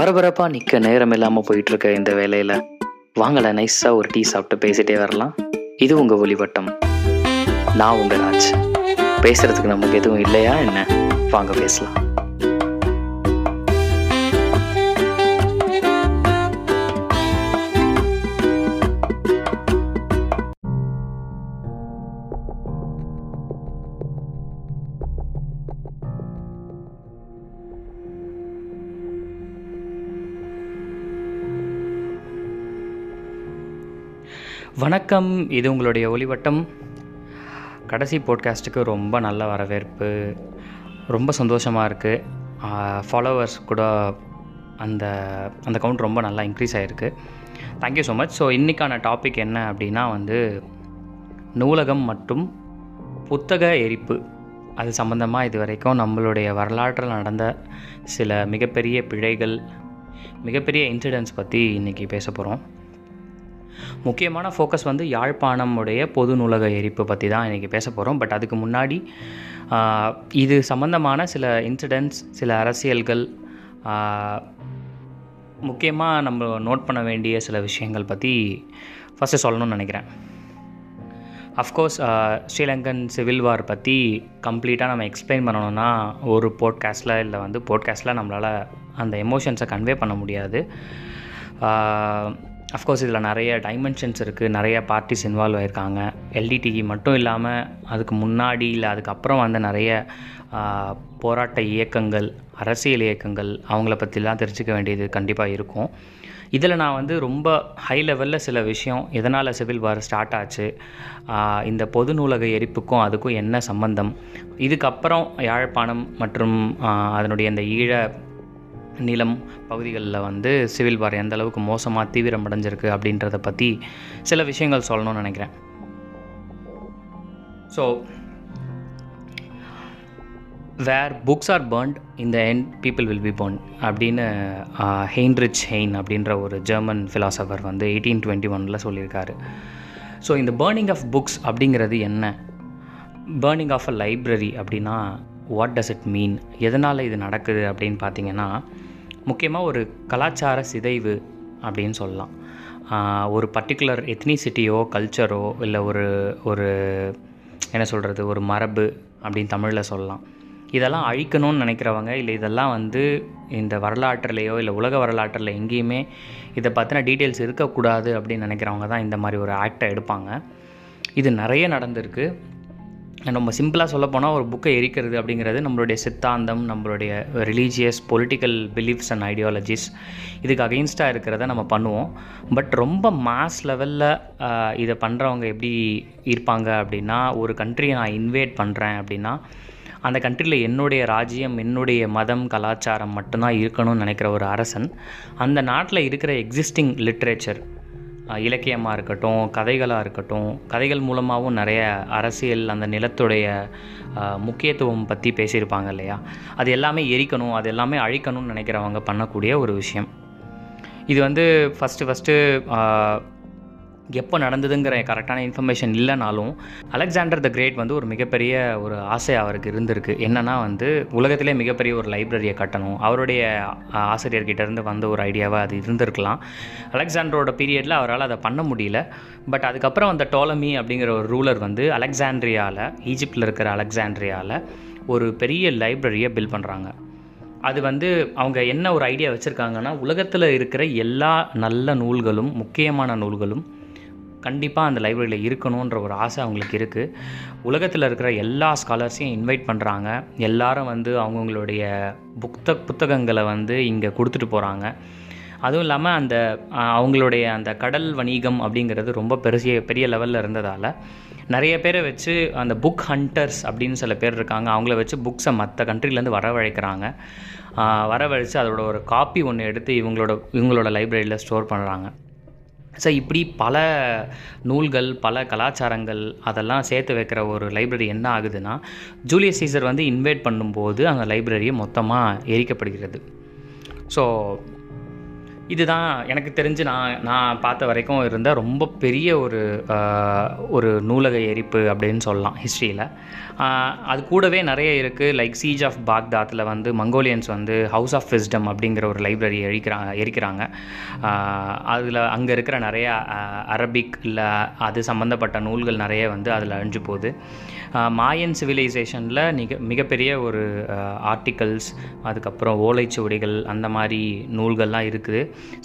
பரபரப்பாக நிற்க நேரம் இல்லாமல் போயிட்டுருக்க இந்த வேலையில். வாங்கலை நைஸாக ஒரு டீ சாப்பிட்டு பேசிட்டே வரலாம். இது உங்கள் ஒளிவட்டம். நான் உங்கள் ராஜ். பேசுகிறதுக்கு நமக்கு எதுவும் இல்லையா என்ன? வாங்க பேசலாம். வணக்கம். இது உங்களுடைய ஒளிவட்டம். கடைசி போட்காஸ்ட்டுக்கு ரொம்ப நல்ல வரவேற்பு. ரொம்ப சந்தோஷமாக இருக்குது ஃபாலோவர்ஸ் கூட அந்த அந்த கவுண்ட் ரொம்ப நல்லா இன்க்ரீஸ் ஆகிருக்கு thank you so much so இன்றைக்கான டாபிக் என்ன அப்படின்னா வந்து நூலகம் மற்றும் புத்தக எரிப்பு. அது சம்மந்தமாக இது வரைக்கும் நம்மளுடைய வரலாற்றில் நடந்த சில மிகப்பெரிய பிழைகள் மிகப்பெரிய இன்சிடென்ட்ஸ் பற்றி இன்றைக்கி பேச போகிறோம் முக்கியமான ஃபோக்கஸ் வந்து யாழ்ப்பாணமுடைய பொது நூலக எரிப்பு பற்றி தான் இன்றைக்கி பேச போகிறோம் பட் அதுக்கு முன்னாடி இது சம்மந்தமான சில இன்சிடென்ட்ஸ் சில அரசியல்கள் முக்கியமாக நம்ம நோட் பண்ண வேண்டிய சில விஷயங்கள் பற்றி ஃபஸ்ட்டு சொல்லணும்னு நினைக்கிறேன். அஃப்கோர்ஸ் ஸ்ரீலங்கன் சிவில் வார் பற்றி கம்ப்ளீட்டாக நம்ம எக்ஸ்பிளைன் பண்ணணும்னா ஒரு போட்காஸ்ட்டில் இல்லை வந்து போட்காஸ்ட்டில் நம்மளால் அந்த எமோஷன்ஸை கன்வே பண்ண முடியாது. அஃப்கோர்ஸ் இதில் நிறைய டைமென்ஷன்ஸ் இருக்குது நிறைய பார்ட்டிஸ் இன்வால்வ் ஆயிருக்காங்க. எல்டிடிஇ மட்டும் இல்லாமல் அதுக்கு முன்னாடி இல்லை அதுக்கப்புறம் வந்த நிறைய போராட்ட இயக்கங்கள் அரசியல் இயக்கங்கள் அவங்கள பற்றிலாம் தெரிஞ்சுக்க வேண்டியது கண்டிப்பாக இருக்கும். இதில் நான் வந்து ரொம்ப ஹை லெவலில் சில விஷயம் எதனால் சிவில் வார் ஸ்டார்ட் ஆச்சு இந்த பொது நூலக எரிப்புக்கும் அதுக்கும் என்ன சம்பந்தம் இதுக்கப்புறம் யாழ்ப்பாணம் மற்றும் அதனுடைய இந்த ஈழ நிலம் பகுதிகளில் வந்து சிவில் வார் எந்த அளவுக்கு மோசமாக தீவிரம் அடைஞ்சிருக்கு அப்படின்றத பற்றி சில விஷயங்கள் சொல்லணும்னு நினைக்கிறேன். So where books are burnt இந்த end people will be burn அப்படின்னு ஹெயின்ரிச் ஹெயின் அப்படின்ற ஒரு ஜெர்மன் ஃபிலாசபர் வந்து எயிட்டீன் டுவெண்ட்டி ஒனில் சொல்லியிருக்காரு. ஸோ இந்த பேர்னிங் ஆஃப் புக்ஸ் அப்படிங்கிறது என்ன? பேர்னிங் ஆஃப் அ லைப்ரரி அப்படின்னா வாட் டஸ் இட் மீன் எதனால் இது நடக்குது அப்படின்னு பார்த்தீங்கன்னா முக்கியமாக ஒரு கலாச்சார சிதைவு அப்படின்னு சொல்லலாம். ஒரு பர்டிகுலர் எத்னிசிட்டியோ கல்ச்சரோ இல்லை ஒரு ஒரு என்ன சொல்கிறது ஒரு மரபு அப்படின்னு தமிழில் சொல்லலாம். இதெல்லாம் அழிக்கணும்னு நினைக்கிறவங்க இல்லை இதெல்லாம் வந்து இந்த வரலாற்றுலையோ இல்லை உலக வரலாற்றில் எங்கேயுமே இதை பற்றின டீட்டெயில்ஸ் இருக்கக்கூடாது அப்படின்னு நினைக்கிறவங்க தான் இந்த மாதிரி ஒரு ஆக்டை எடுப்பாங்க. இது நிறைய நடந்திருக்கு. நம்ம சிம்பிளாக சொல்ல போனால் ஒரு புக்கை எரிக்கிறது அப்படிங்கிறது நம்மளுடைய சித்தாந்தம் நம்மளுடைய religious political beliefs and ideologies இதுக்கு அகெயின்ஸ்டாக இருக்கிறத நம்ம பண்ணுவோம். பட் ரொம்ப மாஸ் லெவலில் இதை பண்ணுறவங்க எப்படி இருப்பாங்க அப்படின்னா ஒரு கண்ட்ரியை நான் இன்வேட் பண்ணுறேன் அப்படின்னா அந்த கண்ட்ரியில் என்னுடைய ராஜ்யம் என்னுடைய மதம் கலாச்சாரம் மட்டும்தான் இருக்கணும்னு நினைக்கிற ஒரு அரசன் அந்த நாட்டில் இருக்கிற எக்ஸிஸ்டிங் லிட்ரேச்சர் இலக்கியமாக இருக்கட்டும் கதைகளாக இருக்கட்டும் கதைகள் மூலமாகவும் நிறைய அரசியல் அந்த நிலத்துடைய முக்கியத்துவம் பற்றி பேசியிருப்பாங்க இல்லையா? அது எல்லாமே எரிக்கணும் அது எல்லாமே அழிக்கணும்னு நினைக்கிறவங்க பண்ணக்கூடிய ஒரு விஷயம். இது வந்து ஃபஸ்ட்டு ஃபஸ்ட்டு எப்போ நடந்ததுங்கிற கரெக்டான இன்ஃபர்மேஷன் இல்லைனாலும் அலெக்சாண்டர் த கிரேட் வந்து ஒரு மிகப்பெரிய ஒரு ஆசை அவருக்கு இருந்திருக்கு. என்னென்னா வந்து உலகத்திலே மிகப்பெரிய ஒரு லைப்ரரியை கட்டணும். அவருடைய ஆசிரியர்கிட்டேருந்து வந்த ஒரு ஐடியாவாக அது இருந்திருக்கலாம். அலெக்சாண்டரோட பீரியடில் அவரால் அதை பண்ண முடியல. பட் அதுக்கப்புறம் அந்த டோலமி அப்படிங்கிற ஒரு ரூலர் வந்து அலெக்சாண்ட்ரியாவில் ஈஜிப்டில் இருக்கிற அலெக்சாண்ட்ரியாவில் ஒரு பெரிய லைப்ரரியை பில்ட் பண்ணுறாங்க அது வந்து அவங்க என்ன ஒரு ஐடியா வச்சுருக்காங்கன்னா உலகத்தில் இருக்கிற எல்லா நல்ல நூல்களும் முக்கியமான நூல்களும் கண்டிப்பாக அந்த லைப்ரரியில் இருக்கணுன்ற ஒரு ஆசை அவங்களுக்கு இருக்குது உலகத்தில் இருக்கிற எல்லா ஸ்காலர்ஸையும் இன்வைட் பண்ணுறாங்க எல்லாரும் வந்து அவங்கவுங்களுடைய புத்த புத்தகங்களை வந்து இங்கே கொடுத்துட்டு போகிறாங்க அதுவும் இல்லாமல் அந்த அவங்களுடைய அந்த கடல் வணிகம் அப்படிங்கிறது ரொம்ப பெருசிய பெரிய லெவலில் இருந்ததால் நிறைய பேரை வச்சு அந்த புக் ஹண்டர்ஸ் அப்படின்னு சில பேர் இருக்காங்க. அவங்கள வச்சு புக்ஸை மற்ற கண்ட்ரிலேருந்து வரவழைக்கிறாங்க. வரவழைச்சு அதோட ஒரு காப்பி ஒன்று எடுத்து இவங்களோட இவங்களோட லைப்ரரியில் ஸ்டோர் பண்ணுறாங்க ஸோ இப்படி பல நூல்கள் பல கலாச்சாரங்கள் அதெல்லாம் சேர்த்து வைக்கிற ஒரு லைப்ரரி என்ன ஆகுதுன்னா ஜூலியஸ் சீசர் வந்து இன்வைட் பண்ணும்போது அந்த லைப்ரரியை மொத்தமாக எரிக்கப்படுகிறது. ஸோ இதுதான் எனக்கு தெரிஞ்சு நான் நான் பார்த்த வரைக்கும் இருந்த ரொம்ப பெரிய ஒரு ஒரு நூலக எரிப்பு அப்படின்னு சொல்லலாம் ஹிஸ்ட்ரியில் அது கூடவே நிறைய இருக்குது லைக் சீஜ் ஆஃப் பாக்தாத்தில் வந்து மங்கோலியன்ஸ் வந்து ஹவுஸ் ஆஃப் விஸ்டம் அப்படிங்கிற ஒரு லைப்ரரி எரிக்கிறாங்க எரிக்கிறாங்க. அதில் அங்கே இருக்கிற நிறைய அரபிக் இல்லை அது சம்மந்தப்பட்ட நூல்கள் நிறைய வந்து அதில் அழிஞ்சு போகுது. மாயன் சிவிலைசேஷனில் மிக மிகப்பெரிய ஒரு ஆர்டிகல்ஸ் அதுக்கப்புறம் ஓலைச்சுவடிகள் அந்த மாதிரி நூல்கள்லாம் இருக்குது.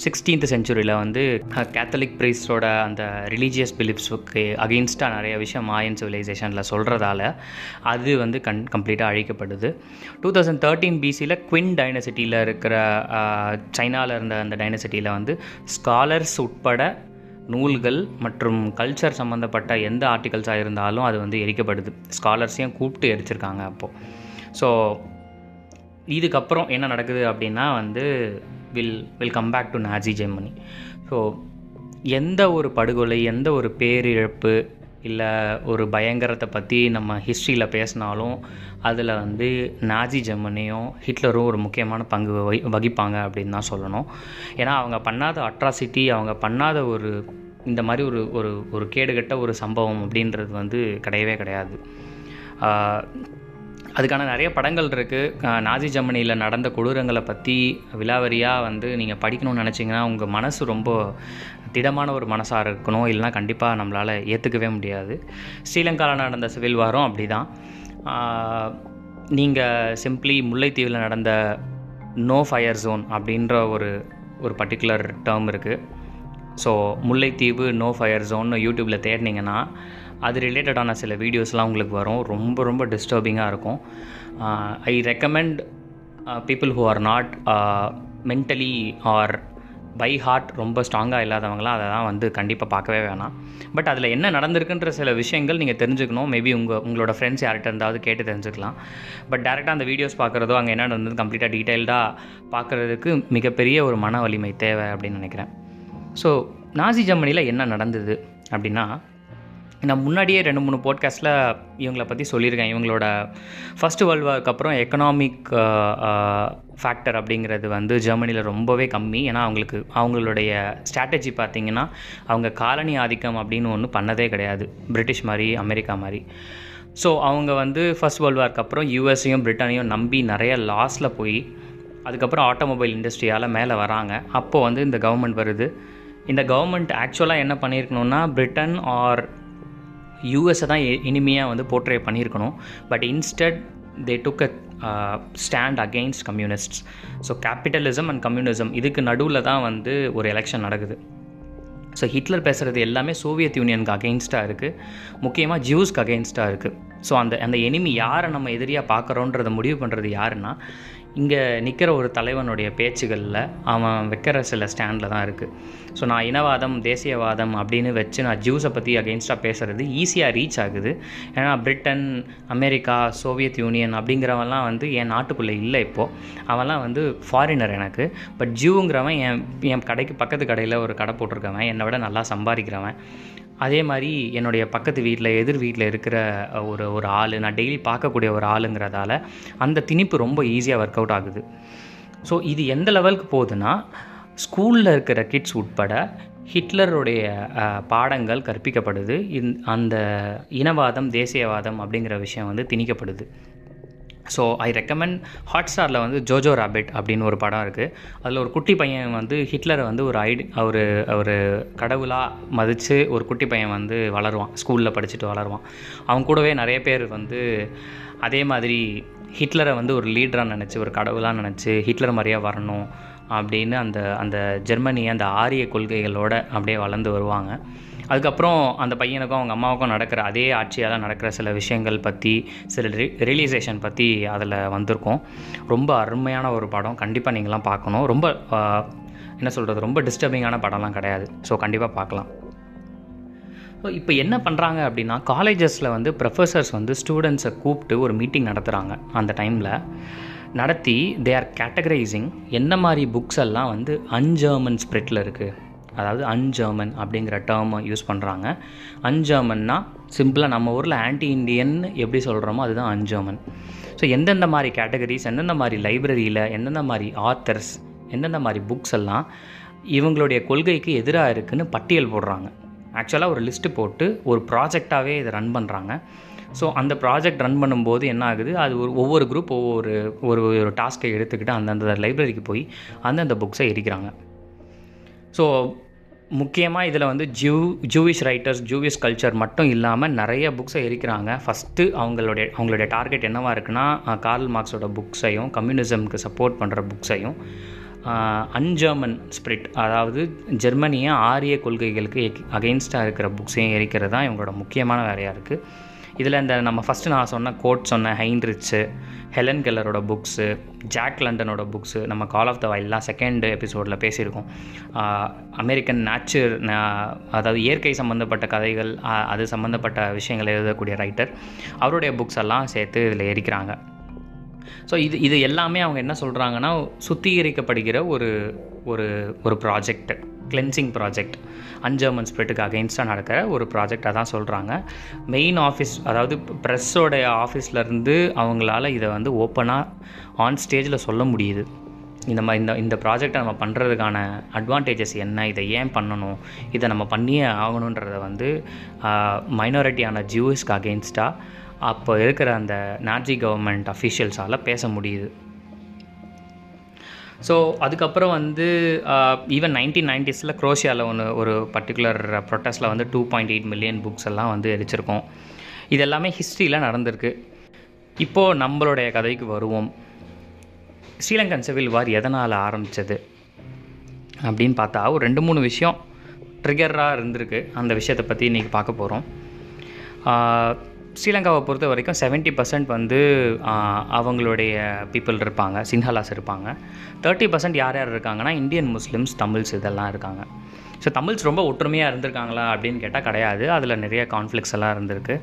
சிக்ஸ்டீன்த் செஞ்சுரியில் வந்து கேத்தலிக் ப்ரீஸ்டோட அந்த ரிலீஜியஸ் பிலிப்ஸுக்கு அகெயின்ஸ்டாக நிறைய விஷயம் மாயன் சிவிலைசேஷனில் சொல்கிறதால அது வந்து கண் கம்ப்ளீட்டாக அழிக்கப்படுது. டூ தௌசண்ட் தேர்ட்டீன் பிசியில் குவின் டைனசிட்டியில் இருக்கிற சைனாவில் இருந்த அந்த டைனசிட்டியில் வந்து ஸ்காலர்ஸ் உட்பட நூல்கள் மற்றும் கல்ச்சர் சம்மந்தப்பட்ட எந்த ஆர்டிகல்ஸாக இருந்தாலும் அது வந்து எரிக்கப்படுது. ஸ்காலர்ஸையும் கூப்பிட்டு எரிச்சிருக்காங்க அப்போது ஸோ இதுக்கப்புறம் என்ன நடக்குது அப்படின்னா வந்து will will come back to Nazi Germany so எந்த ஒரு படுகொலை எந்த ஒரு பேரிழப்பு இல்லை ஒரு பயங்கரத்தை பற்றி நம்ம ஹிஸ்ட்ரியில் பேசினாலும் அதில் வந்து நாஜி ஜெர்மனியும் ஹிட்லரும் ஒரு முக்கியமான பங்கு வகி வகிப்பாங்க அப்படின்னு தான் சொல்லணும். ஏன்னா அவங்க பண்ணாத அட்ராசிட்டி அவங்க பண்ணாத ஒரு இந்த மாதிரி ஒரு ஒரு ஒரு கேடுகட்ட ஒரு சம்பவம் அப்படின்றது வந்து கிடையவே கிடையாது. அதுக்கான நிறைய படங்கள் இருக்குது நாஜி ஜெர்மனியில் நடந்த கொடூரங்களை பற்றி விலாவரியாக வந்து நீங்கள் படிக்கணும்னு நினச்சிங்கன்னா உங்கள் மனசு ரொம்ப திடமான ஒரு மனசாக இருக்கணும். இல்லைனா கண்டிப்பாக நம்மளால் ஏற்றுக்கவே முடியாது. ஸ்ரீலங்காவில் நடந்த சிவில் வாரம் அப்படி தான் நீங்கள் சிம்ப்ளி முல்லைத்தீவில் நடந்த நோ ஃபயர் ஜோன் அப்படின்ற ஒரு ஒரு பர்டிகுலர் டேர்ம் இருக்குது ஸோ முல்லைத்தீவு நோ ஃபயர் ஜோன்னு யூடியூப்பில் தேடினீங்கன்னா அது ரிலேட்டடான சில வீடியோஸ்லாம் உங்களுக்கு வரும். ரொம்ப ரொம்ப டிஸ்டர்பிங்காக இருக்கும். I recommend people who are not mentally or by heart ரொம்ப ஸ்ட்ராங்காக இல்லாதவங்களாம் அதை தான் வந்து கண்டிப்பாக பார்க்கவே வேணாம். பட் அதில் என்ன நடந்திருக்குன்ற சில விஷயங்கள் நீங்கள் தெரிஞ்சுக்கணும். மேபி உங்கள் உங்களோட ஃப்ரெண்ட்ஸ் யார்கிட்ட இருந்தாவது கேட்டு தெரிஞ்சுக்கலாம். பட் டேரெக்டாக அந்த வீடியோஸ் பார்க்குறதோ அங்கே என்ன நடந்தது கம்ப்ளீட்டாக டீட்டெயில்டாக பார்க்குறதுக்கு மிகப்பெரிய ஒரு மன வலிமை தேவை அப்படின்னு நினைக்கிறேன். ஸோ நாசி ஜெர்மனியில் என்ன நடந்தது அப்படின்னா நான் முன்னாடியே ரெண்டு மூணு போட்காஸ்ட்டில் இவங்களை பற்றி சொல்லியிருக்கேன். இவங்களோட ஃபஸ்ட்டு வேர்ல்டு வார்க்கு அப்புறம் எக்கனாமிக் ஃபேக்டர் அப்படிங்கிறது வந்து ஜெர்மனியில் ரொம்பவே கம்மி. ஏன்னா அவங்களுக்கு அவங்களுடைய ஸ்ட்ராட்டஜி பார்த்திங்கன்னா அவங்க காலனி ஆதிக்கம் அப்படின்னு ஒன்று பண்ணதே கிடையாது. பிரிட்டிஷ் மாதிரி அமெரிக்கா மாதிரி. ஸோ அவங்க வந்து ஃபர்ஸ்ட் வேர்ல்டு வார்க்கு அப்புறம் யூஎஸையும் பிரிட்டனையும் நம்பி நிறைய லாஸில் போய் அதுக்கப்புறம் ஆட்டோமொபைல் இண்டஸ்ட்ரியால் மேலே வராங்க. அப்போது வந்து இந்த கவர்மெண்ட் வருது. இந்த கவர்மெண்ட் ஆக்சுவலாக என்ன பண்ணியிருக்கணும்னா பிரிட்டன் ஆர் யூஎஸை தான் இனிமையாக வந்து போர்ட்ரே பண்ணியிருக்கணும். But instead they took a stand against communists so capitalism and communism இதுக்கு நடுவில் தான் வந்து ஒரு எலெக்ஷன் நடக்குது. ஸோ ஹிட்லர் பேசுகிறது எல்லாமே சோவியத் யூனியனுக்கு அகெயின்ஸ்டாக இருக்குது முக்கியமாக ஜூஸ்க்கு அகெயின்ஸ்டாக இருக்குது ஸோ அந்த அந்த எனிமி யாரை நம்ம எதிரியாக பார்க்குறோன்றதை முடிவு பண்ணுறது யாருன்னா இங்கே நிற்கிற ஒரு தலைவனுடைய பேச்சுகளில் அவன் வைக்கிற சில ஸ்டாண்டில் தான் இருக்குது. ஸோ நான் இனவாதம் தேசியவாதம் அப்படின்னு வச்சு நான் ஜூஸை பற்றி அகெயின்ஸ்டாக பேசுகிறது ஈஸியாக ரீச் ஆகுது. ஏன்னா பிரிட்டன் அமெரிக்கா சோவியத் யூனியன் அப்படிங்கிறவன்லாம் வந்து என் நாட்டுக்குள்ளே இல்லை இப்போது. அவன்லாம் வந்து ஃபாரினர் எனக்கு. பட் ஜூங்கிறவன் என் என் கடைக்கு பக்கத்து கடையில் ஒரு கடை போட்டிருக்கவன். என்னை விட நல்லா சம்பாதிக்கிறவன். அதே மாதிரி என்னுடைய பக்கத்து வீட்டில் எதிர் வீட்டில் இருக்கிற ஒரு ஒரு ஆள் நான் டெய்லி பார்க்கக்கூடிய ஒரு ஆளுங்கிறதால அந்த திணிப்பு ரொம்ப ஈஸியாக ஒர்க் அவுட் ஆகுது. ஸோ இது எந்த லெவலுக்கு போகுதுன்னா ஸ்கூலில் இருக்கிற கிட்ஸ் உட்பட ஹிட்லருடைய பாடங்கள் கற்பிக்கப்படுது. இந் அந்த இனவாதம் தேசியவாதம் அப்படிங்கிற விஷயம் வந்து திணிக்கப்படுது. ஸோ ஐ ரெக்கமெண்ட் ஹாட் ஸ்டாரில் வந்து ஜோஜோ ராபிட் அப்படின்னு ஒரு படம் இருக்குது அதில் ஒரு குட்டி பையன் வந்து ஹிட்லரை வந்து ஒரு ஐடி ஒரு ஒரு கடவுளாக மதித்து ஒரு குட்டி பையன் வந்து வளருவான். ஸ்கூலில் படிச்சுட்டு வளருவான். அவங்க கூடவே நிறைய பேர் வந்து அதே மாதிரி ஹிட்லரை வந்து ஒரு லீடராக நினச்சி ஒரு கடவுளாக நினச்சி ஹிட்லர் மாதிரியாக வரணும் அப்படின்னு அந்த அந்த ஜெர்மனி அந்த ஆரிய கொள்கைகளோடு அப்படியே வளர்ந்து வருவாங்க. அதுக்கப்புறம் அந்த பையனுக்கும் அவங்க அம்மாவுக்கும் நடக்கிற அதே ஆட்சியால் நடக்கிற சில விஷயங்கள் பற்றி சில ரி ரியலைசேஷன் பற்றி அதில் வந்திருக்கும். ரொம்ப அருமையான ஒரு படம். கண்டிப்பாக நீங்களாம் பார்க்கணும். ரொம்ப என்ன சொல்கிறது ரொம்ப டிஸ்டர்பிங்கான படம்லாம் கிடையாது. ஸோ கண்டிப்பாக பார்க்கலாம். ஸோ இப்போ என்ன பண்ணுறாங்க அப்படின்னா காலேஜஸில் வந்து ப்ரொஃபஸர்ஸ் வந்து ஸ்டூடெண்ட்ஸை கூப்பிட்டு ஒரு மீட்டிங் நடத்துகிறாங்க அந்த டைமில் நடத்தி தே ஆர் கேட்டகரைசிங் என்ன மாதிரி புக்ஸ் எல்லாம் வந்து அன்ஜெர்மன் ஸ்ப்ரிட்டில் இருக்குது அதாவது அன்ஜெர்மன் அப்படிங்கிற டேர்மை யூஸ் பண்ணுறாங்க அன்ஜெர்மன்னா சிம்பிளாக நம்ம ஊரில் ஆன்டி இண்டியன் எப்படி சொல்கிறோமோ அதுதான் அன்ஜெர்மன் ஸோ எந்தெந்த மாதிரி கேட்டகரிஸ் எந்தெந்த மாதிரி லைப்ரரியில் எந்தெந்த மாதிரி ஆத்தர்ஸ் எந்தெந்த மாதிரி புக்ஸ் எல்லாம் இவங்களுடைய கொள்கைக்கு எதிராக இருக்குதுன்னு பட்டியல் போடுறாங்க. ஆக்சுவலாக ஒரு லிஸ்ட்டு போட்டு ஒரு ப்ராஜெக்டாகவே இதை ரன் பண்ணுறாங்க ஸோ அந்த ப்ராஜெக்ட் ரன் பண்ணும்போது என்ன ஆகுது? அது ஒரு ஒவ்வொரு குரூப் ஒவ்வொரு ஒரு ஒரு டாஸ்க்கை எடுத்துக்கிட்டு அந்தந்த லைப்ரரிக்கு போய் அந்தந்த புக்ஸை எரிக்கிறாங்க. ஸோ முக்கியமாக இதில் வந்து Jew Jewish writers Jewish culture மட்டும் இல்லாமல் நிறைய புக்ஸை எரிக்கிறாங்க. ஃபஸ்ட்டு அவங்களுடைய அவங்களுடைய டார்கெட் என்னவாக இருக்குன்னா கார்ல் மார்க்ஸோட புக்ஸையும் கம்யூனிசம்க்கு சப்போர்ட் பண்ணுற புக்ஸையும் அன்ஜெர்மன் ஸ்பிரிட் அதாவது ஜெர்மனிய ஆரிய கொள்கைகளுக்கு அகெயின்ஸ்டாக இருக்கிற புக்ஸையும் எரிக்கிறது தான் இவங்களோட முக்கியமான வேலையாக இருக்குது இதில் இந்த நம்ம ஃபஸ்ட்டு நான் சொன்ன கோட் சொன்ன ஹைன்ரிச்சு ஹெலன் கெல்லரோட புக்ஸு ஜாக் லண்டனோட புக்ஸு நம்ம கால் ஆஃப் த வைல்ட்லாம் செகண்ட் எபிசோடில் பேசியிருக்கோம். அமெரிக்கன் நேச்சர் அதாவது இயற்கை சம்மந்தப்பட்ட கதைகள் அது சம்மந்தப்பட்ட விஷயங்கள் எழுதக்கூடிய ரைட்டர் அவருடைய புக்ஸ் எல்லாம் சேர்த்து இதில் எரிக்கிறாங்க. ஸோ இது இது எல்லாமே அவங்க என்ன சொல்கிறாங்கன்னா சுத்திகரிக்கப்படுகிற ஒரு ஒரு ஒரு ப்ராஜெக்ட் கிளென்சிங் ப்ராஜெக்ட் அஞ்சர்மன் ஸ்பிரிட்டுக்கு அகெயின்ஸ்டாக நடக்கிற ஒரு ப்ராஜெக்டாக தான் சொல்கிறாங்க மெயின் ஆஃபீஸ் அதாவது ப்ரெஸ்ஸோடைய ஆஃபீஸ்லேருந்து அவங்களால இதை வந்து ஓப்பனாக ஆன் ஸ்டேஜில் சொல்ல முடியுது. இந்த மாதிரி இந்த இந்த ப்ராஜெக்டை நம்ம பண்ணுறதுக்கான அட்வான்டேஜஸ் என்ன? இதை ஏன் பண்ணணும்? இதை நம்ம பண்ணியே ஆகணுன்றதை வந்து மைனாரிட்டியான ஜூஸ்க்கு அகெயின்ஸ்டாக அப்போ இருக்கிற அந்த நாஜி கவர்மெண்ட் அஃபிஷியல்ஸால் பேச முடியுது. ஸோ அதுக்கப்புறம் வந்து ஈவன் நைன்டீன் நைன்டிஸில் குரோஷியாவில் ஒன்று ஒரு பர்டிகுலர் ப்ரொட்டஸ்ட்டில் வந்து two point eight million books எல்லாம் வந்து எரிச்சிருக்கோம். இது எல்லாமே ஹிஸ்ட்ரியில் நடந்திருக்கு. இப்போது நம்மளுடைய கதைக்கு வருவோம். ஸ்ரீலங்கன் சிவில் வார் எதனால் ஆரம்பித்தது அப்படின்னு பார்த்தா ஒரு ரெண்டு மூணு விஷயம் ட்ரிகராக இருந்திருக்கு. அந்த விஷயத்தை பற்றி இன்றைக்கி பார்க்க போகிறோம் ஸ்ரீலங்காவை பொறுத்த வரைக்கும் செவன்ட்டி பர்சன்ட் வந்து அவங்களுடைய பீப்புள் இருப்பாங்க. சின்ஹலாஸ் இருப்பாங்க. தேர்ட்டி பர்சன்ட் யார் யார் இருக்காங்கன்னா இந்தியன் முஸ்லீம்ஸ் தமிழ்ஸ் இதெல்லாம் இருக்காங்க. ஸோ தமிழ்ஸ் ரொம்ப ஒற்றுமையாக இருந்திருக்காங்களா அப்படின்னு கேட்டால் கிடையாது. அதில் நிறைய கான்ஃப்ளிக்ஸ் எல்லாம் இருந்திருக்கு.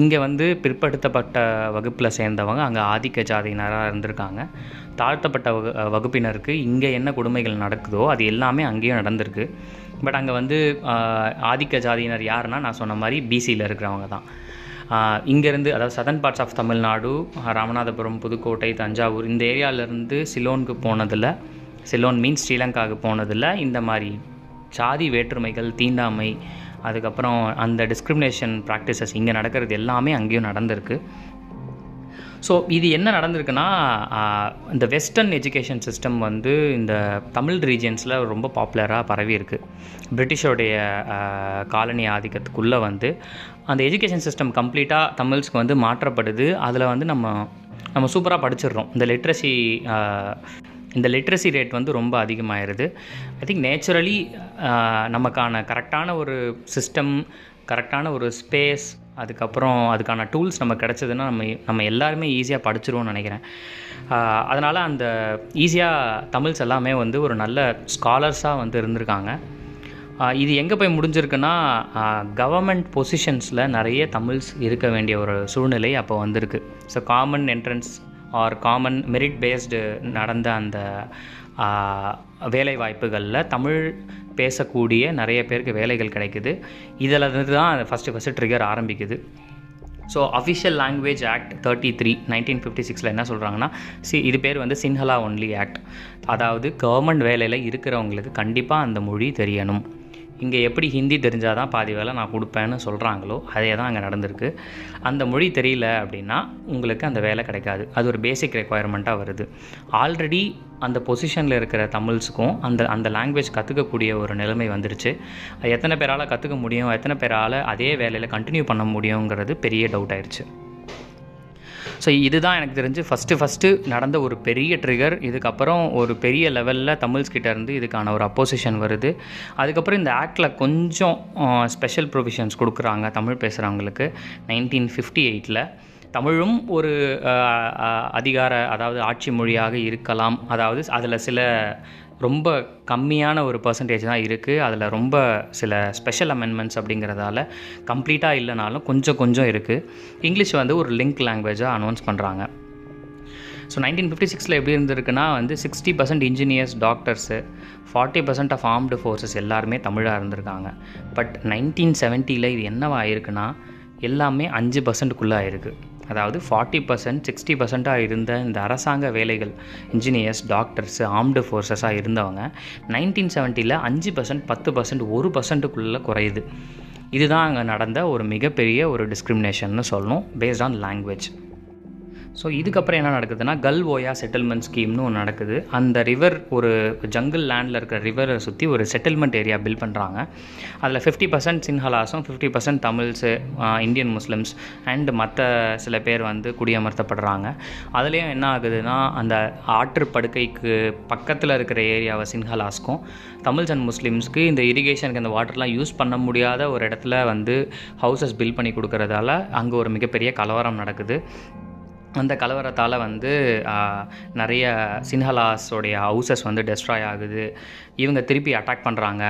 இங்கே வந்து பிற்படுத்தப்பட்ட வகுப்பில் சேர்ந்தவங்க அங்கே ஆதிக்க ஜாதியினராக இருந்திருக்காங்க. தாழ்த்தப்பட்ட வகு வகுப்பினருக்கு இங்கே என்ன கொடுமைகள் நடக்குதோ அது எல்லாமே அங்கேயும் நடந்திருக்கு. பட் அங்கே வந்து ஆதிக்க ஜாதியினர் யாருன்னா நான் சொன்ன மாதிரி பிசியில் இருக்கிறவங்க தான். இங்கேருந்து அதாவது southern parts of Tamil Nadu Ramanathapuram Pudukkottai Thanjavur இந்த ஏரியாவிலேருந்து சிலோனுக்கு போனதில் சிலோன் மீன்ஸ் ஸ்ரீலங்காவுக்கு போனதில் இந்த மாதிரி சாதி வேற்றுமைகள் தீண்டாமை அதுக்கப்புறம் அந்த டிஸ்கிரிமினேஷன் ப்ராக்டிசஸ் இங்கே நடக்கிறது எல்லாமே அங்கேயும் நடந்திருக்கு. ஸோ இது என்ன நடந்திருக்குன்னா இந்த வெஸ்டர்ன் எஜுகேஷன் சிஸ்டம் வந்து இந்த தமிழ் ரீஜியன்ஸில் ரொம்ப பாப்புலராக பரவி இருக்குது பிரிட்டிஷோடைய காலனி ஆதிக்கத்துக்குள்ளே வந்து அந்த எஜுகேஷன் சிஸ்டம் கம்ப்ளீட்டாக தமிழ்ஸ்க்கு வந்து மாற்றப்படுது. அதில் வந்து நம்ம நம்ம சூப்பராக படிச்சிடுறோம். இந்த லிட்ரஸி இந்த லிட்ரஸி ரேட் வந்து ரொம்ப அதிகமாகிடுது ஐ திங்க் நேச்சுரலி நமக்கான கரெக்டான ஒரு சிஸ்டம் கரெக்டான ஒரு ஸ்பேஸ் அதுக்கப்புறம் அதுக்கான டூல்ஸ் நம்ம கிடச்சதுன்னா நம்ம நம்ம எல்லாருமே ஈஸியாக படிச்சிருவோம்னு நினைக்கிறேன். அதனால் அந்த ஈஸியாக தமிழ்ஸ் எல்லாமே வந்து ஒரு நல்ல ஸ்காலர்ஸாக வந்து இருந்திருக்காங்க. இது எங்கே போய் முடிஞ்சிருக்குன்னா கவர்மெண்ட் பொசிஷன்ஸில் நிறைய தமிழ்ஸ் இருக்க வேண்டிய ஒரு சூழ்நிலை அப்போ வந்திருக்கு. So common entrance or common merit based நடந்த அந்த வேலை வாய்ப்புகளில் தமிழ் பேசக்கூடிய நிறைய பேருக்கு வேலைகள் கிடைக்குது. இதில் இருந்து தான் ஃபஸ்ட்டு ஃபஸ்ட்டு ட்ரிகர் ஆரம்பிக்குது. So official language act thirty three nineteen fifty சிக்ஸில் என்ன சொல்கிறாங்கன்னா சி இது பேர் வந்து சின்ஹலா ஒன்லி ஆக்ட் அதாவது கவர்மெண்ட் வேலையில் இருக்கிறவங்களுக்கு கண்டிப்பாக அந்த மொழி தெரியணும். இங்கே எப்படி ஹிந்தி தெரிஞ்சால் தான் பாதி வேலை நான் கொடுப்பேன்னு சொல்கிறாங்களோ அதே தான் அங்கே நடந்திருக்கு. அந்த மொழி தெரியல அப்படின்னா உங்களுக்கு அந்த வேலை கிடைக்காது. அது ஒரு பேசிக் ரெக்குவயர்மெண்ட்டாக வருது. ஆல்ரெடி அந்த பொசிஷனில் இருக்கிற தமிழ்ஸுக்கும் அந்த அந்த லாங்குவேஜ் கற்றுக்கக்கூடிய ஒரு நிலைமை வந்துருச்சு. எத்தனை பேரால் கற்றுக்க முடியும் எத்தனை பேரால் அதே வேலையில் கண்டினியூ பண்ண முடியுங்கிறது பெரிய டவுட் ஆயிடுச்சு ஸோ இதுதான் எனக்கு தெரிஞ்சு ஃபஸ்ட்டு ஃபஸ்ட்டு நடந்த ஒரு பெரிய ட்ரிகர் இதுக்கப்புறம் ஒரு பெரிய லெவலில் தமிழ்ஸ் இருந்து இதுக்கான ஒரு அப்போசிஷன் வருது. அதுக்கப்புறம் இந்த ஆக்டில் கொஞ்சம் ஸ்பெஷல் ப்ரொவிஷன்ஸ் கொடுக்குறாங்க தமிழ் பேசுகிறவங்களுக்கு நைன்டீன் ஃபிஃப்டி எயிட்டில் தமிழும் ஒரு அதிகார அதாவது ஆட்சி மொழியாக இருக்கலாம். அதாவது அதில் சில ரொம்ப கம்மியான ஒரு பர்சன்டேஜ் தான் இருக்குது அதில் ரொம்ப சில ஸ்பெஷல் அமெண்ட்மெண்ட்ஸ் அப்படிங்கிறதால கம்ப்ளீட்டாக இல்லைனாலும் கொஞ்சம் கொஞ்சம் இருக்குது இங்கிலீஷ் வந்து ஒரு லிங்க் லாங்குவேஜாக அனௌன்ஸ் பண்ணுறாங்க ஸோ நைன்டீன் ஃபிஃப்டி சிக்ஸில் எப்படி இருந்திருக்குன்னா வந்து sixty percent engineers doctors forty percent of armed forces எல்லாருமே தமிழாக இருந்திருக்காங்க. பட் நைன்டீன் செவன்ட்டியில் இது என்னவா ஆயிருக்குன்னா எல்லாமே அஞ்சு பர்சன்ட்டுக்குள்ளே ஆயிருக்கு. அதாவது ஃபார்ட்டி பர்சன்ட் சிக்ஸ்டி பர்சண்ட்டாக இருந்த இந்த அரசாங்க வேலைகள் இன்ஜினியர்ஸ் டாக்டர்ஸ் ஆர்ம்டு ஃபோர்ஸஸாக இருந்தவங்க நைன்டீன் செவன்ட்டியில் அஞ்சு பர்சன்ட் பத்து பர்சன்ட் ஒரு பர்சன்ட்டுக்குள்ளே குறையுது. இதுதான் அங்கே நடந்த ஒரு மிகப்பெரிய ஒரு டிஸ்கிரிமினேஷன்னு சொல்லணும் பேஸ்ட் ஆன் லாங்குவேஜ் ஸோ இதுக்கப்புறம் என்ன நடக்குதுன்னா கல்வோயா செட்டில்மெண்ட் ஸ்கீம்னு ஒன்று நடக்குது. அந்த ரிவர் ஒரு ஜங்கிள் லேண்டில் இருக்கிற ரிவரை சுற்றி ஒரு செட்டில்மெண்ட் ஏரியா பில்ட் பண்ணுறாங்க அதில் fifty percent சின்ஹலாஸும் fifty percent Tamils Indian Muslims and மற்ற சில பேர் வந்து குடியமர்த்தப்படுறாங்க. அதுலேயும் என்ன ஆகுதுன்னா அந்த ஆற்று படுக்கைக்கு பக்கத்தில் இருக்கிற ஏரியாவை சின்ஹலாஸ்க்கும் தமிழ்ஸ் அண்ட் முஸ்லீம்ஸ்க்கு இந்த இரிகேஷனுக்கு இந்த வாட்டர்லாம் யூஸ் பண்ண முடியாத ஒரு இடத்துல வந்து ஹவுசஸ் பில்ட் பண்ணி கொடுக்குறதால அங்கே ஒரு மிகப்பெரிய கலவரம் நடக்குது. அந்த கலவரத்தால் வந்து நிறைய சின்ஹலாஸோடைய ஹவுசஸ் வந்து டெஸ்ட்ராய் ஆகுது. இவங்க திருப்பி அட்டாக் பண்ணுறாங்க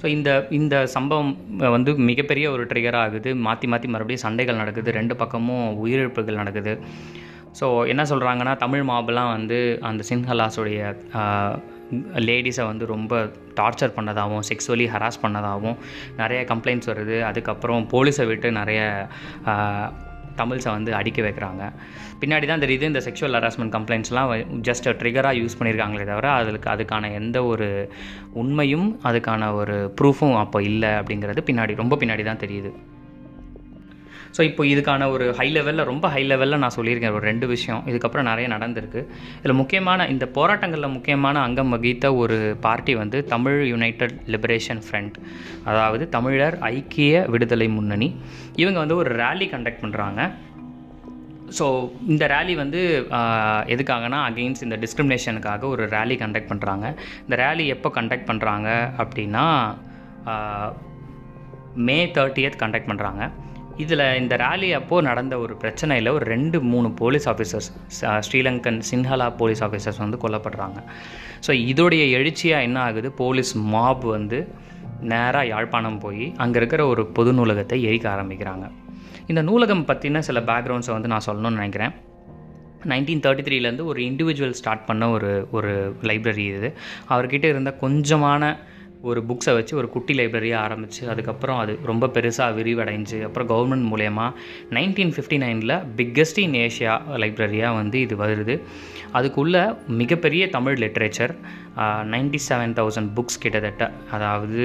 ஸோ இந்த இந்த சம்பவம் வந்து மிகப்பெரிய ஒரு ட்ரிகர் ஆகுது. மாற்றி மாற்றி மறுபடியும் சண்டைகள் நடக்குது. ரெண்டு பக்கமும் உயிரிழப்புகள் நடக்குது. ஸோ என்ன சொல்கிறாங்கன்னா தமிழ் மாபெல்லாம் வந்து அந்த சின்ஹலாஸுடைய லேடிஸை வந்து ரொம்ப டார்ச்சர் பண்ணதாகவும் செக்ஸுவலி ஹராஸ் பண்ணதாகவும் நிறைய கம்ப்ளைண்ட்ஸ் வருது. அதுக்கப்புறம் போலீஸை விட்டு நிறைய தமிழ்ஸை வந்து அடிக்க வைக்கிறாங்க. பின்னாடி தான் தெரியுது இந்த செக்ஷுவல் ஹராஸ்மெண்ட் கம்ப்ளைண்ட்ஸ்லாம் ஜஸ்ட் ட்ரிகராக யூஸ் பண்ணியிருக்காங்களே தவிர அதுக்கு அதுக்கான எந்த ஒரு உண்மையும் அதுக்கான ஒரு ப்ரூஃபும் அப்போ இல்லை அப்படிங்கிறது பின்னாடி ரொம்ப பின்னாடி தான் தெரியுது. ஸோ இப்போ இதுக்கான ஒரு ஹை லெவலில் ரொம்ப ஹை லெவலில் நான் சொல்லியிருக்கேன். ஒரு ரெண்டு விஷயம். இதுக்கப்புறம் நிறைய நடந்திருக்கு. இதில் முக்கியமான இந்த போராட்டங்களில் முக்கியமான அங்கம் வகித்த ஒரு பார்ட்டி வந்து தமிழ் யுனைடெட் லிபரேஷன் ஃப்ரண்ட் அதாவது தமிழர் ஐக்கிய விடுதலை முன்னணி. இவங்க வந்து ஒரு ரேலி கண்டக்ட் பண்ணுறாங்க ஸோ இந்த ரேலி வந்து எதுக்காகனா அகெயின்ஸ்ட் இந்த டிஸ்கிரிமினேஷனுக்காக ஒரு ரேலி கண்டக்ட் பண்ணுறாங்க இந்த ரேலி எப்போ கண்டக்ட் பண்ணுறாங்க அப்படின்னா மே தேர்ட்டியத் கண்டக்ட் பண்ணுறாங்க இதில் இந்த ரேலி அப்போது நடந்த ஒரு பிரச்சனையில் ஒரு ரெண்டு மூணு police officers Sri Lankan Sinhala police officers வந்து கொல்லப்படுறாங்க. ஸோ இதோடைய எழுச்சியாக என்ன ஆகுது? போலீஸ் மாப் வந்து நேராக யாழ்ப்பாணம் போய் அங்கே இருக்கிற ஒரு பொது நூலகத்தை எரிக்க ஆரம்பிக்கிறாங்க. இந்த நூலகம் பற்றின சில பேக்ரவுண்ட்ஸை வந்து நான் சொல்லணும்னு நினைக்கிறேன். நைன்டீன் தேர்ட்டி த்ரீலேருந்து ஒரு இண்டிவிஜுவல் ஸ்டார்ட் பண்ண ஒரு ஒரு லைப்ரரி இது. அவர்கிட்ட இருந்த கொஞ்சமான ஒரு புக்ஸை வச்சு ஒரு குட்டி லைப்ரரியாக ஆரம்பித்து அதுக்கப்புறம் அது ரொம்ப பெருசாக விரிவடைஞ்சு அப்புறம் கவர்மெண்ட் மூலயமா நைன்டீன் ஃபிஃப்டி நைனில் பிக்கஸ்ட் இன் ஏஷியா லைப்ரரியாக வந்து இது வருது. அதுக்குள்ளே மிகப்பெரிய Tamil literature ninety seven thousand books கிட்டத்தட்ட அதாவது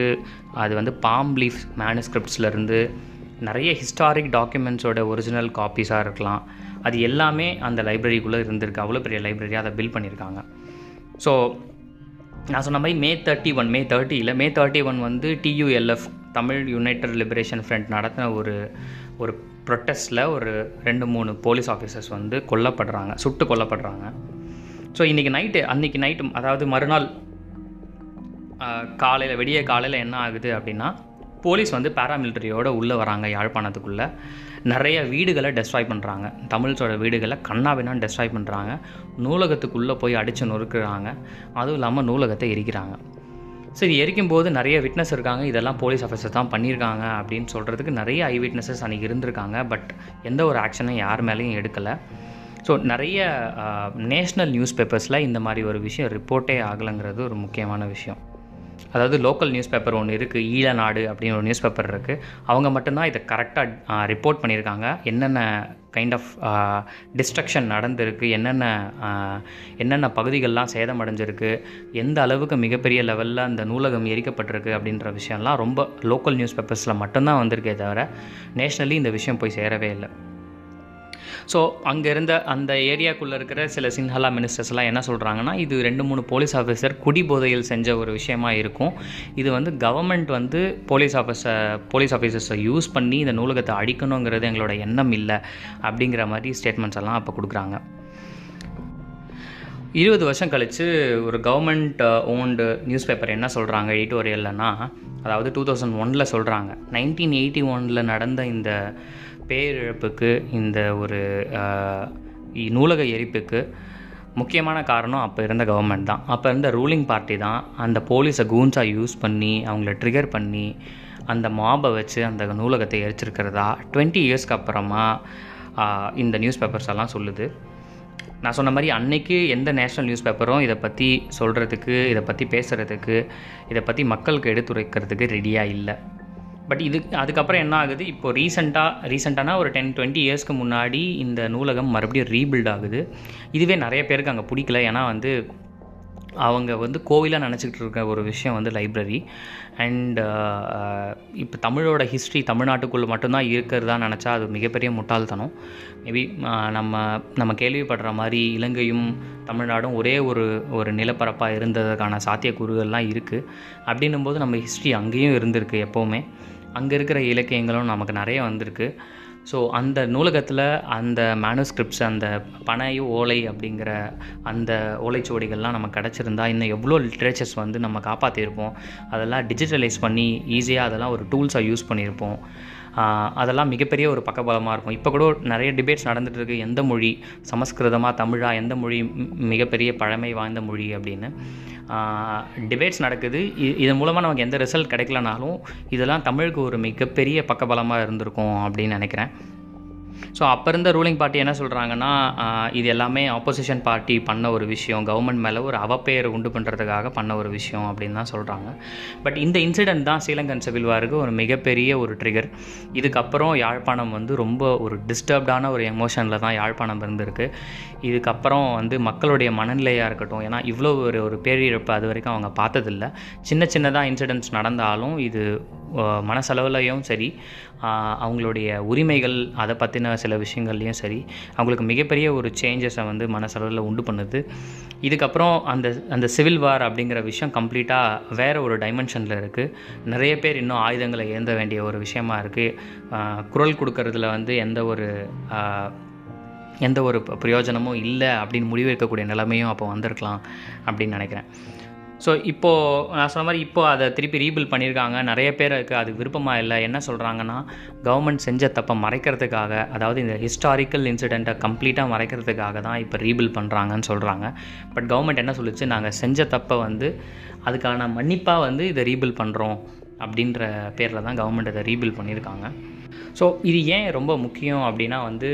அது வந்து பாம் லீஃப் மேனுஸ்கிரிப்ட்ஸ்லேருந்து நிறைய ஹிஸ்டாரிக் டாக்குமெண்ட்ஸோட ஒரிஜினல் காப்பீஸாக இருக்கலாம். அது எல்லாமே அந்த லைப்ரரிக்குள்ளே இருந்திருக்கு. அவ்வளோ பெரிய லைப்ரரியாக அதை பில்ட் பண்ணியிருக்காங்க. ஸோ நான் சொன்ன மாதிரி மே தேர்ட்டி ஒன் மே தேர்ட்டியில் மே தேர்ட்டி ஒன் வந்து TULF Tamil United Liberation Front நடத்தின ஒரு ஒரு ப்ரொட்டஸ்ட்டில் ஒரு ரெண்டு மூணு போலீஸ் ஆஃபீஸர்ஸ் வந்து கொல்லப்படுறாங்க சுட்டு கொல்லப்படுறாங்க. ஸோ இன்றைக்கி நைட்டு அன்றைக்கி நைட்டு அதாவது மறுநாள் காலையில் விடிய காலையில் என்ன ஆகுது அப்படின்னா போலீஸ் வந்து பேராமிலிட்டரியோடு உள்ளே வராங்க யாழ்ப்பாணத்துக்குள்ளே. நிறைய வீடுகளை டெஸ்ட்ராய் பண்ணுறாங்க தமிழ்ஸோட வீடுகளை கண்ணாபின்னான்னு டெஸ்ட்ராய் பண்ணுறாங்க நூலகத்துக்குள்ளே போய் அடித்து நொறுக்குறாங்க. அதுவும் இல்லாமல் நூலகத்தை எரிக்கிறாங்க. ஸோ இது எரிக்கும் போது நிறைய விட்னஸ் இருக்காங்க. இதெல்லாம் போலீஸ் ஆஃபீஸர் தான் பண்ணியிருக்காங்க அப்படின்னு சொல்கிறதுக்கு நிறைய ஐ விட்னஸஸ் அன்றைக்கி இருந்திருக்காங்க. பட் எந்த ஒரு ஆக்ஷனும் யார் மேலேயும் எடுக்கலை. ஸோ நிறைய நேஷ்னல் நியூஸ் பேப்பர்ஸில் இந்த மாதிரி ஒரு விஷயம் ரிப்போர்ட்டே ஆகலைங்கிறது ஒரு முக்கியமான விஷயம். அதாவது லோக்கல் நியூஸ் பேப்பர் ஒன்று இருக்குது ஈழநாடு அப்படின்னு ஒரு நியூஸ் பேப்பர் இருக்குது அவங்க மட்டும்தான் இதை கரெக்டாக ரிப்போர்ட் பண்ணியிருக்காங்க. என்னென்ன கைண்ட் ஆஃப் டிஸ்ட்ரக்ஷன் நடந்திருக்கு என்னென்ன என்னென்ன பகுதிகள்லாம் சேதமடைஞ்சிருக்கு எந்த அளவுக்கு மிகப்பெரிய லெவலில் அந்த நூலகம் எரிக்கப்பட்டிருக்கு அப்படின்ற விஷயம்லாம் ரொம்ப லோக்கல் நியூஸ் பேப்பர்ஸில் மட்டும்தான் வந்திருக்கே தவிர நேஷ்னலி இந்த விஷயம் போய் சேரவே இல்லை. ஸோ அங்கே இருந்த அந்த ஏரியாக்குள்ளே இருக்கிற சில சின்ஹலா மினிஸ்டர்ஸ்லாம் என்ன சொல்கிறாங்கன்னா இது ரெண்டு மூணு போலீஸ் ஆஃபீஸர் குடிபோதையில் செஞ்ச ஒரு விஷயமா இருக்கும். இது வந்து கவர்மெண்ட் வந்து போலீஸ் ஆஃபீஸர் போலீஸ் ஆஃபீஸர்ஸை யூஸ் பண்ணி இந்த நூலகத்தை அடிக்கணுங்கிறது எங்களோட எண்ணம் இல்லை அப்படிங்கிற மாதிரி ஸ்டேட்மெண்ட்ஸ் எல்லாம் அப்போ கொடுக்குறாங்க. இருபது வருஷம் கழித்து ஒரு கவர்மெண்ட் ஓன்டு நியூஸ் பேப்பர் என்ன சொல்கிறாங்க எடிட்டோரியல்லனா அதாவது டூ தௌசண்ட் ஒனில் சொல்கிறாங்க நைன்டீன் எயிட்டி ஒனில் நடந்த இந்த பேரிழப்புக்கு இந்த ஒரு நூலக எரிப்புக்கு முக்கியமான காரணம் அப்போ இருந்த கவர்மெண்ட் தான். அப்போ இருந்த ரூலிங் பார்ட்டி தான் அந்த போலீஸை கூன்ஸாக யூஸ் பண்ணி அவங்கள ட்ரிகர் பண்ணி அந்த மாபை வச்சு அந்த நூலகத்தை எரிச்சிருக்கிறதா? டுவெண்ட்டி இயர்ஸ்க்கு அப்புறமா இந்த நியூஸ் பேப்பர்ஸ் எல்லாம் சொல்லுது. நான் சொன்ன மாதிரி அன்னைக்கு எந்த நேஷ்னல் நியூஸ் பேப்பரும் இதை பற்றி சொல்கிறதுக்கு இதை பற்றி பேசுகிறதுக்கு இதை பற்றி மக்களுக்கு எடுத்துரைக்கிறதுக்கு ரெடியாக இல்லை. பட் இது அதுக்கப்புறம் என்ன ஆகுது? இப்போ ரீசெண்டாக ரீசெண்டானா ஒரு டென் டுவெண்ட்டி இயர்ஸ்க்கு முன்னாடி இந்த நூலகம் மறுபடியும் ரீபில்ட் ஆகுது. இதுவே நிறைய பேருக்கு அங்கே பிடிக்கல. ஏன்னா வந்து அவங்க வந்து கோவிலாக நினச்சிக்கிட்டு இருக்க ஒரு விஷயம் வந்து லைப்ரரி அண்ட் இப்போ தமிழோட ஹிஸ்ட்ரி தமிழ்நாட்டுக்குள்ளே மட்டும்தான் இருக்கிறதா நினச்சா அது மிகப்பெரிய முட்டாள்தனம். மேபி நம்ம நம்ம கேள்விப்படுற மாதிரி இலங்கையும் தமிழ்நாடும் ஒரே ஒரு ஒரு நிலப்பரப்பாக இருந்ததுக்கான சாத்தியக்கூறுகள்லாம் இருக்குது அப்படின்னும் போது நம்ம ஹிஸ்ட்ரி அங்கேயும் இருந்திருக்கு எப்போவுமே. அங்கே இருக்கிற இலக்கியங்களும் நமக்கு நிறைய வந்திருக்கு. ஸோ அந்த நூலகத்தில் அந்த மேனுஸ்கிரிப்ட்ஸ் அந்த பனை ஓலை அப்படிங்கிற அந்த ஓலைச்சுவடிகள்லாம் நமக்கு கிடச்சிருந்தா இன்னும் எவ்வளோ லிட்ரேச்சர்ஸ் வந்து நம்ம காப்பாற்றிருப்போம் அதெல்லாம் டிஜிட்டலைஸ் பண்ணி ஈஸியாக அதெல்லாம் ஒரு டூல்ஸாக யூஸ் பண்ணியிருப்போம். அதெல்லாம் மிகப்பெரிய ஒரு பக்கபலமாக இருக்கும். இப்போ கூட நிறைய டிபேட்ஸ் நடந்துகிட்டு இருக்குது எந்த மொழி? சமஸ்கிருதமாக தமிழாக எந்த மொழி? மிகப்பெரிய பழமை வாய்ந்த மொழி அப்படின்னு. டிபேட்ஸ் நடக்குது. இதன் மூலமாக நமக்கு எந்த ரிசல்ட் கிடைக்கலனாலும் இதெல்லாம் தமிழுக்கு ஒரு மிகப்பெரிய பக்கபலமாக இருந்திருக்கும் அப்படின்னு நினைக்கிறேன். ஸோ அப்போ இருந்த ரூலிங் பார்ட்டி என்ன சொல்கிறாங்கன்னா இது எல்லாமே ஆப்போசிஷன் பார்ட்டி பண்ண ஒரு விஷயம் கவர்மெண்ட் மேலே ஒரு அவப்பெயர் உண்டு பண்ணுறதுக்காக பண்ண ஒரு விஷயம் அப்படின்னு தான் சொல்கிறாங்க பட் இந்த இன்சிடென்ட் தான் ஸ்ரீலங்கன் சிவில் வாருக்கு ஒரு மிகப்பெரிய ஒரு ட்ரிகர் இதுக்கப்புறம் யாழ்ப்பாணம் வந்து ரொம்ப ஒரு டிஸ்டர்ப்டான ஒரு எமோஷனில் தான் யாழ்ப்பாணம் இருந்திருக்கு. இதுக்கப்புறம் வந்து மக்களுடைய மனநிலையாக இருக்கட்டும் ஏன்னா இவ்வளோ ஒரு ஒரு பேரிழப்பு அது வரைக்கும் அவங்க பார்த்ததில்ல. சின்ன சின்னதாக இன்சிடென்ட்ஸ் நடந்தாலும் இது மனசளவுலையும் சரி அவங்களுடைய உரிமைகள் அதை பற்றின சில விஷயங்கள்லையும் சரி அவங்களுக்கு மிகப்பெரிய ஒரு சேஞ்சஸை வந்து மனசளவில் உண்டு பண்ணுது. இதுக்கப்புறம் அந்த அந்த சிவில் வார் அப்படிங்கிற விஷயம் கம்ப்ளீட்டாக வேறு ஒரு டைமென்ஷனில் இருக்குது நிறைய பேர் இன்னும் ஆயுதங்களை ஏந்த வேண்டிய ஒரு விஷயமா இருக்குது குரல் கொடுக்கறதுல வந்து எந்த ஒரு எந்த ஒரு பிரயோஜனமும் இல்லை அப்படின்னு முடிவு இருக்கக்கூடிய நிலைமையும் அப்போ வந்திருக்கலாம் அப்படின்னு நினைக்கிறேன். ஸோ இப்போது நான் சொன்ன மாதிரி இப்போ அதை திருப்பி ரீபில் பண்ணியிருக்காங்க. நிறைய பேருக்கு அது விருப்பமாக இல்லை. என்ன சொல்கிறாங்கன்னா கவர்மெண்ட் செஞ்ச தப்பை மறைக்கிறதுக்காக அதாவது இந்த ஹிஸ்டாரிக்கல் இன்சிடெண்ட்டை கம்ப்ளீட்டாக மறைக்கிறதுக்காக தான் இப்போ ரீபில் பண்ணுறாங்கன்னு சொல்கிறாங்க பட் கவர்மெண்ட் என்ன சொல்லிச்சு? நாங்கள் செஞ்ச தப்பை வந்து அதுக்கான மன்னிப்பாக வந்து இதை ரீபில் பண்ணுறோம் அப்படின்ற பேரில் தான் கவர்மெண்ட் இதை ரீபில் பண்ணியிருக்காங்க. ஸோ இது ஏன் ரொம்ப முக்கியம் அப்படின்னா வந்து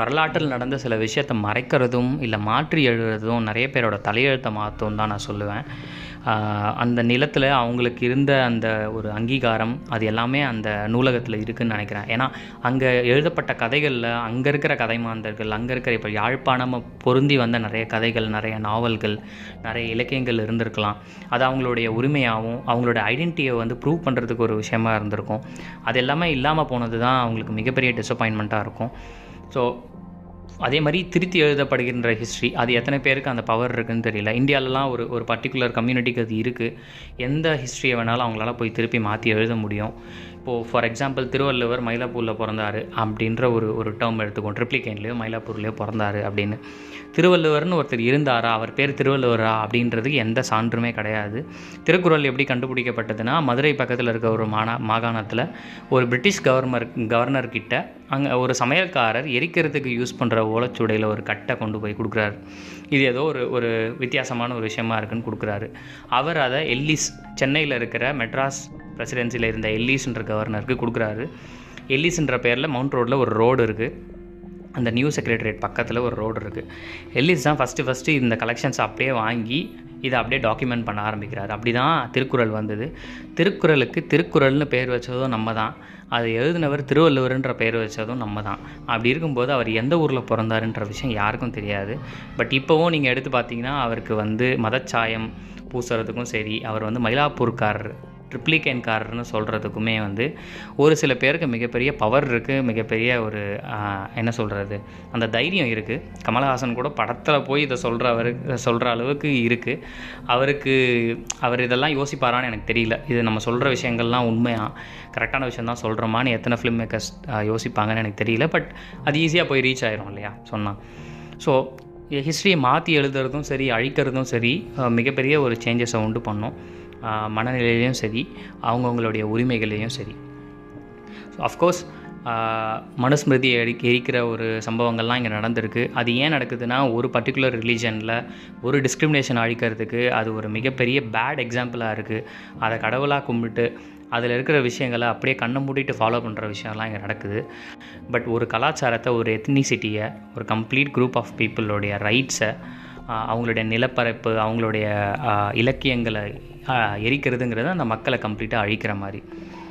வரலாற்றில் நடந்த சில விஷயத்தை மறைக்கிறதும் இல்லை மாற்றி எழுதுறதும் நிறைய பேரோட தலையெழுத்தை மாற்றும் தான் நான் சொல்லுவேன். அந்த நிலத்தில் அவங்களுக்கு இருந்த அந்த ஒரு அங்கீகாரம் அது எல்லாமே அந்த நூலகத்தில் இருக்குதுன்னு நினைக்கிறேன். ஏன்னா அங்கே எழுதப்பட்ட கதைகளில் அங்கே இருக்கிற கதைமாந்தர்கள் அங்கே இருக்கிற இப்போ யாழ்ப்பாணம் பொருந்தி வந்த நிறைய கதைகள் நிறைய நாவல்கள் நிறைய இலக்கியங்கள் இருந்திருக்கலாம். அது அவங்களுடைய உரிமையாகவும் அவங்களோட ஐடென்டிட்டியை வந்து ப்ரூவ் பண்ணுறதுக்கு ஒரு விஷயமா இருந்திருக்கும். அது எல்லாமே இல்லாமல் போனது தான் அவங்களுக்கு மிகப்பெரிய டிசப்பாயின்மெண்ட்டாக இருக்கும். ஸோ அதே மாதிரி திருத்தி எழுதப்படுகின்ற ஹிஸ்ட்ரி அது எத்தனை பேருக்கு அந்த பவர் இருக்குதுன்னு தெரியல. இந்தியாவிலலாம் ஒரு ஒரு பர்டிகுலர் கம்யூனிட்டிக்கு அது இருக்குது எந்த ஹிஸ்ட்ரியை வேணாலும் அவங்களால போய் திருப்பி மாற்றி எழுத முடியும். இப்போது ஃபார் எக்ஸாம்பிள் திருவள்ளுவர் மயிலாப்பூரில் பிறந்தார் அப்படின்ற ஒரு ஒரு டேர்ம் எடுத்துக்கோம் ட்ரிப்ளிகேன்லேயோ மயிலாப்பூர்லேயோ பிறந்தார் அப்படின்னு. திருவள்ளுவர்னு ஒருத்தர் இருந்தாரா? அவர் பேர் திருவள்ளுவரா அப்படின்றதுக்கு எந்த சான்றுமே கிடையாது. திருக்குறள் எப்படி கண்டுபிடிக்கப்பட்டதுன்னா மதுரை பக்கத்தில் இருக்க ஒரு மாநா மாகாணத்தில் ஒரு பிரிட்டிஷ் கவர்னர் கவர்னர் கிட்ட அங்கே ஒரு சமையல்காரர் எரிக்கிறதுக்கு யூஸ் பண்ணுற ஓலைச்சுடையில் ஒரு கட்டை கொண்டு போய் கொடுக்குறாரு. இது ஏதோ ஒரு ஒரு வித்தியாசமான ஒரு விஷயமா இருக்குன்னு கொடுக்குறாரு. அவர் அதை எல்லிஸ் சென்னையில் இருக்கிற மெட்ராஸ் பிரசிடென்சியில் இருந்த எல்லிஸ்ன்ற கவர்னருக்கு கொடுக்குறாரு. எல்லிஸ்ன்ற பேரில் மவுண்ட் ரோட்டில் ஒரு ரோடு இருக்குது அந்த நியூ செக்ரட்டரியேட் பக்கத்தில் ஒரு ரோடு இருக்குது எல்லிஸ் தான் ஃபஸ்ட்டு ஃபஸ்ட்டு இந்த கலெக்ஷன்ஸ் அப்படியே வாங்கி இதை அப்படியே டாக்குமெண்ட் பண்ண ஆரம்பிக்கிறார். அப்படி தான் திருக்குறள் வந்தது. திருக்குறளுக்கு திருக்குறள்னு பேர் வச்சதும் நம்ம தான் அது எழுதினவர் திருவள்ளுவர்ன்ற பேர் வச்சதும் நம்ம தான் அப்படி இருக்கும்போது அவர் எந்த ஊரில் பிறந்தாருன்ற விஷயம் யாருக்கும் தெரியாது. பட் இப்போவும் நீங்கள் எடுத்து பார்த்தீங்கன்னா அவருக்கு வந்து மதச்சாயம் பூசுறதுக்கும் சரி அவர் வந்து மயிலாப்பூர்காரர். ட்ரிப்ளிகேன்காரர்னு சொல்கிறதுக்குமே வந்து ஒரு சில பேருக்கு மிகப்பெரிய பவர் இருக்குது மிகப்பெரிய ஒரு என்ன சொல்கிறது அந்த தைரியம் இருக்குது கமலஹாசன் கூட படத்தில் போய் இதை சொல்கிற சொல்கிற அளவுக்கு இருக்குது அவருக்கு அவர் இதெல்லாம் யோசிப்பாரான்னு எனக்கு தெரியல. இது நம்ம சொல்கிற விஷயங்கள்லாம் உண்மையாக கரெக்டான விஷயம் தான் சொல்கிறோமான்னு எத்தனை ஃபிலிம் மேக்கர்ஸ் யோசிப்பாங்கன்னு எனக்கு தெரியல. பட் அது ஈஸியாக போய் ரீச் ஆயிரும் இல்லையா? சொன்னால் ஸோ ஹிஸ்ட்ரியை மாற்றி எழுதுறதும் சரி அழிக்கிறதும் சரி மிகப்பெரிய ஒரு சேஞ்சஸை உண்டு பண்ணோம். மனநிலையிலையும் சரி அவங்கவுங்களுடைய உரிமைகளையும் சரி. ஸோ அஃப்கோர்ஸ் மனுஸ்மிருதி எரி எரிக்கிற ஒரு சம்பவங்கள்லாம் இங்கே நடந்திருக்கு. அது ஏன் நடக்குதுன்னா ஒரு பர்டிகுலர் ரிலீஜனில் ஒரு டிஸ்கிரிமினேஷன் அழிக்கிறதுக்கு அது ஒரு மிகப்பெரிய பேட் எக்ஸாம்பிளாக இருக்குது அதை கடவுளாக கும்பிட்டு அதில் இருக்கிற விஷயங்களை அப்படியே கண்ணை மூடிட்டு ஃபாலோ பண்ணுற விஷயம்லாம் இங்கே நடக்குது. பட் ஒரு கலாச்சாரத்தை ஒரு எத்னிசிட்டியை ஒரு கம்ப்ளீட் குரூப் ஆஃப் பீப்புளோடைய ரைட்ஸை அவங்களுடைய நிலப்பரப்பு அவங்களுடைய இலக்கியங்களை எரிக்கிறதுங்கிறது அந்த மக்களை கம்ப்ளீட்டாக அழிக்கிற மாதிரி.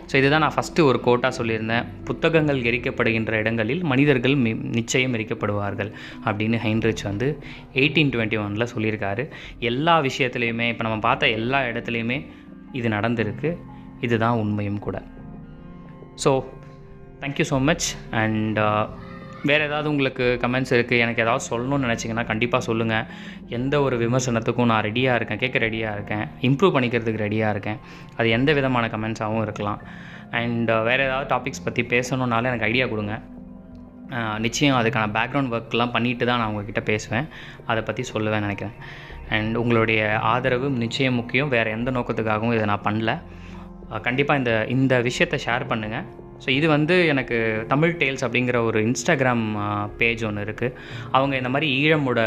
ஸோ இதுதான் நான் ஃபஸ்ட்டு ஒரு கோட்டாக சொல்லியிருந்தேன். புத்தகங்கள் எரிக்கப்படுகின்ற இடங்களில் மனிதர்கள் மி நிச்சயம் எரிக்கப்படுவார்கள் அப்படின்னு ஹைன்ரிச் வந்து எயிட்டீன் டுவெண்ட்டி ஒனில் சொல்லியிருக்காரு. எல்லா விஷயத்துலையுமே இப்போ நம்ம பார்த்த எல்லா இடத்துலையுமே இது நடந்திருக்கு. இதுதான் உண்மையும் கூட. So thank you so much and வேறு ஏதாவது உங்களுக்கு கமெண்ட்ஸ் இருக்குது எனக்கு ஏதாவது சொல்லணும்னு நினச்சிங்கன்னா கண்டிப்பாக சொல்லுங்கள் எந்த ஒரு விமர்சனத்துக்கும் நான் ரெடியாக இருக்கேன். கேட்க ரெடியாக இருக்கேன். இம்ப்ரூவ் பண்ணிக்கிறதுக்கு ரெடியாக இருக்கேன். அது எந்த விதமான கமெண்ட்ஸாகவும் இருக்கலாம். அண்ட் வேறு ஏதாவது டாபிக்ஸ் பற்றி பேசணுன்னாலும் எனக்கு ஐடியா கொடுங்க. நிச்சயம் அதுக்கான பேக்ரவுண்ட் ஒர்க்லாம் பண்ணிட்டு தான் நான் உங்ககிட்ட பேசுவேன். அதை பற்றி சொல்லுவேன் நினைக்கிறேன். அண்ட் உங்களுடைய ஆதரவு நிச்சயம் முக்கியம். வேறு எந்த நோக்கத்துக்காகவும் இதை நான் பண்ணல. கண்டிப்பாக இந்த இந்த விஷயத்தை ஷேர் பண்ணுங்கள் ஸோ இது வந்து எனக்கு தமிழ் டேல்ஸ் அப்படிங்கிற ஒரு இன்ஸ்டாகிராம் பேஜ் ஒன்று இருக்குது அவங்க இந்த மாதிரி ஈழமோட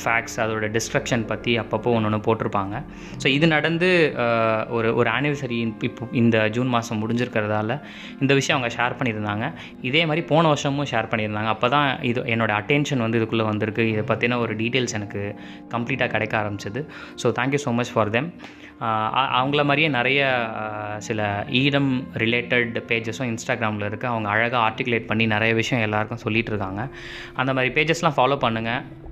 ஃபேக்ட்ஸ் அதோட டிஸ்கிரிப்ஷன் பற்றி அப்பப்போ ஒன்று ஒன்று போட்டிருப்பாங்க. ஸோ இது நடந்து ஒரு ஒரு ஆனிவர்சரி இப்போ இந்த ஜூன் மாதம் முடிஞ்சிருக்கிறதால இந்த விஷயம் அவங்க ஷேர் பண்ணியிருந்தாங்க. இதே மாதிரி போன வருஷமும் ஷேர் பண்ணியிருந்தாங்க. அப்போ தான் இது என்னோடய அட்டென்ஷன் வந்து இதுக்குள்ளே வந்திருக்கு. இதை பற்றின ஒரு டீட்டெயில்ஸ் எனக்கு கம்ப்ளீட்டாக கிடைக்க ஆரம்பிச்சது. So thank you so much for them அவங்கள மாதிரியே நிறைய சில ஈடம் ரிலேட்டட் பேஜ் பேஜஸும் இன்ஸ்டாகிராமில் இருக்குது அவங்க அழகாக ஆர்டிகுலேட் பண்ணி நிறைய விஷயம் எல்லாருக்கும் சொல்லிகிட்டு இருக்காங்க அந்த மாதிரி பேஜஸ்லாம் ஃபாலோ பண்ணுங்கள்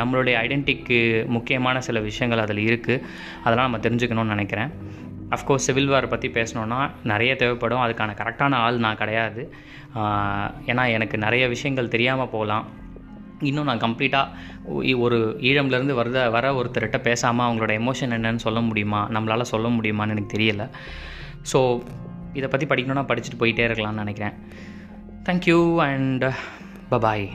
நம்மளுடைய ஐடென்டிக்கு முக்கியமான சில விஷயங்கள் அதில் இருக்குது அதெல்லாம் நம்ம தெரிஞ்சுக்கணும்னு நினைக்கிறேன். அஃப்கோர்ஸ் சிவில் வார் பற்றி பேசணுன்னா நிறைய தேவைப்படும். அதுக்கான கரெக்டான ஆள் நான் கிடையாது. ஏன்னா எனக்கு நிறைய விஷயங்கள் தெரியாமல் போகலாம். இன்னும் நான் கம்ப்ளீட்டாக ஒரு ஈழம்லேருந்து வர வர ஒருத்தர்கிட்ட பேசாமல் அவங்களோட எமோஷன் என்னன்னு சொல்ல முடியுமா? நம்மளால் சொல்ல முடியுமான்னு எனக்கு தெரியலை. ஸோ இதை பற்றி படிக்கணும்னா படிச்சுட்டு போயிட்டே இருக்கலாம்னு நினைக்கிறேன். Thank you and bye bye